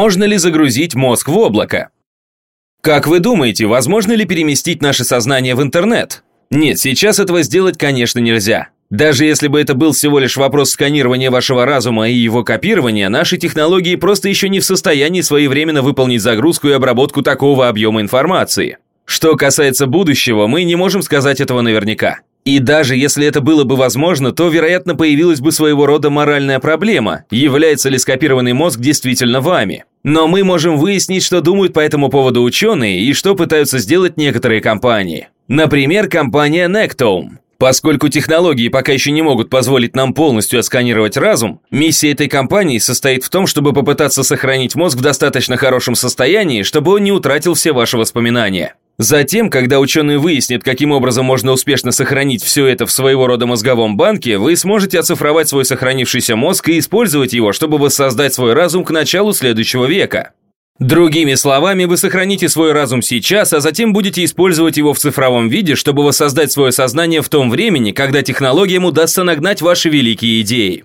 Можно ли загрузить мозг в облако? Как вы думаете, возможно ли переместить наше сознание в интернет? Нет, сейчас этого сделать, конечно, нельзя. Даже если бы это был всего лишь вопрос сканирования вашего разума и его копирования, наши технологии просто еще не в состоянии своевременно выполнить загрузку и обработку такого объема информации. Что касается будущего, мы не можем сказать этого наверняка. И даже если это было бы возможно, то, вероятно, появилась бы своего рода моральная проблема, является ли скопированный мозг действительно вами. Но мы можем выяснить, что думают по этому поводу ученые и что пытаются сделать некоторые компании. Например, компания Nectome. Поскольку технологии пока еще не могут позволить нам полностью отсканировать разум, миссия этой компании состоит в том, чтобы попытаться сохранить мозг в достаточно хорошем состоянии, чтобы он не утратил все ваши воспоминания. Затем, когда ученые выяснят, каким образом можно успешно сохранить все это в своего рода мозговом банке, вы сможете оцифровать свой сохранившийся мозг и использовать его, чтобы воссоздать свой разум к началу следующего века. Другими словами, вы сохраните свой разум сейчас, а затем будете использовать его в цифровом виде, чтобы воссоздать свое сознание в том времени, когда технологиям удастся нагнать ваши великие идеи.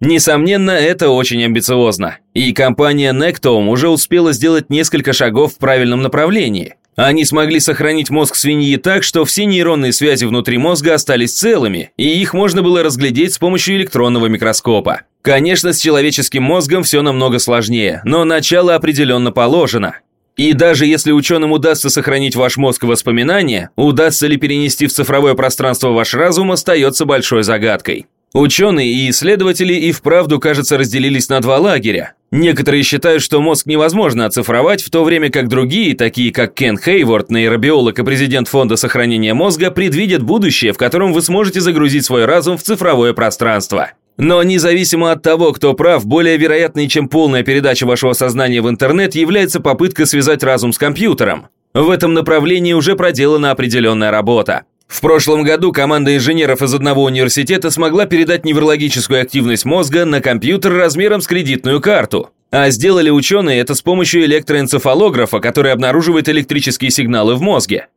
Несомненно, это очень амбициозно. И компания Nectome уже успела сделать несколько шагов в правильном направлении. Они смогли сохранить мозг свиньи так, что все нейронные связи внутри мозга остались целыми, и их можно было разглядеть с помощью электронного микроскопа. Конечно, с человеческим мозгом все намного сложнее, но начало определенно положено. И даже если ученым удастся сохранить ваш мозг и воспоминания, удастся ли перенести в цифровое пространство ваш разум, остается большой загадкой. Ученые и исследователи и вправду, кажется, разделились на два лагеря. Некоторые считают, что мозг невозможно оцифровать, в то время как другие, такие как Кен Хейворд, нейробиолог и президент Фонда сохранения мозга, предвидят будущее, в котором вы сможете загрузить свой разум в цифровое пространство. Но независимо от того, кто прав, более вероятной, чем полная передача вашего сознания в интернет, является попытка связать разум с компьютером. В этом направлении уже проделана определенная работа. В прошлом году команда инженеров из одного университета смогла передать неврологическую активность мозга на компьютер размером с кредитную карту. А сделали ученые это с помощью электроэнцефалографа, который обнаруживает электрические сигналы в мозге.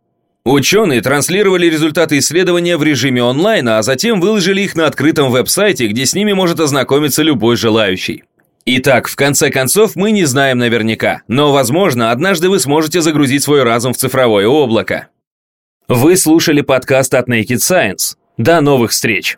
Ученые транслировали результаты исследования в режиме онлайн, а затем выложили их на открытом веб-сайте, где с ними может ознакомиться любой желающий. Итак, в конце концов, мы не знаем наверняка, но, возможно, однажды вы сможете загрузить свой разум в цифровое облако. Вы слушали подкаст от Naked Science. До новых встреч!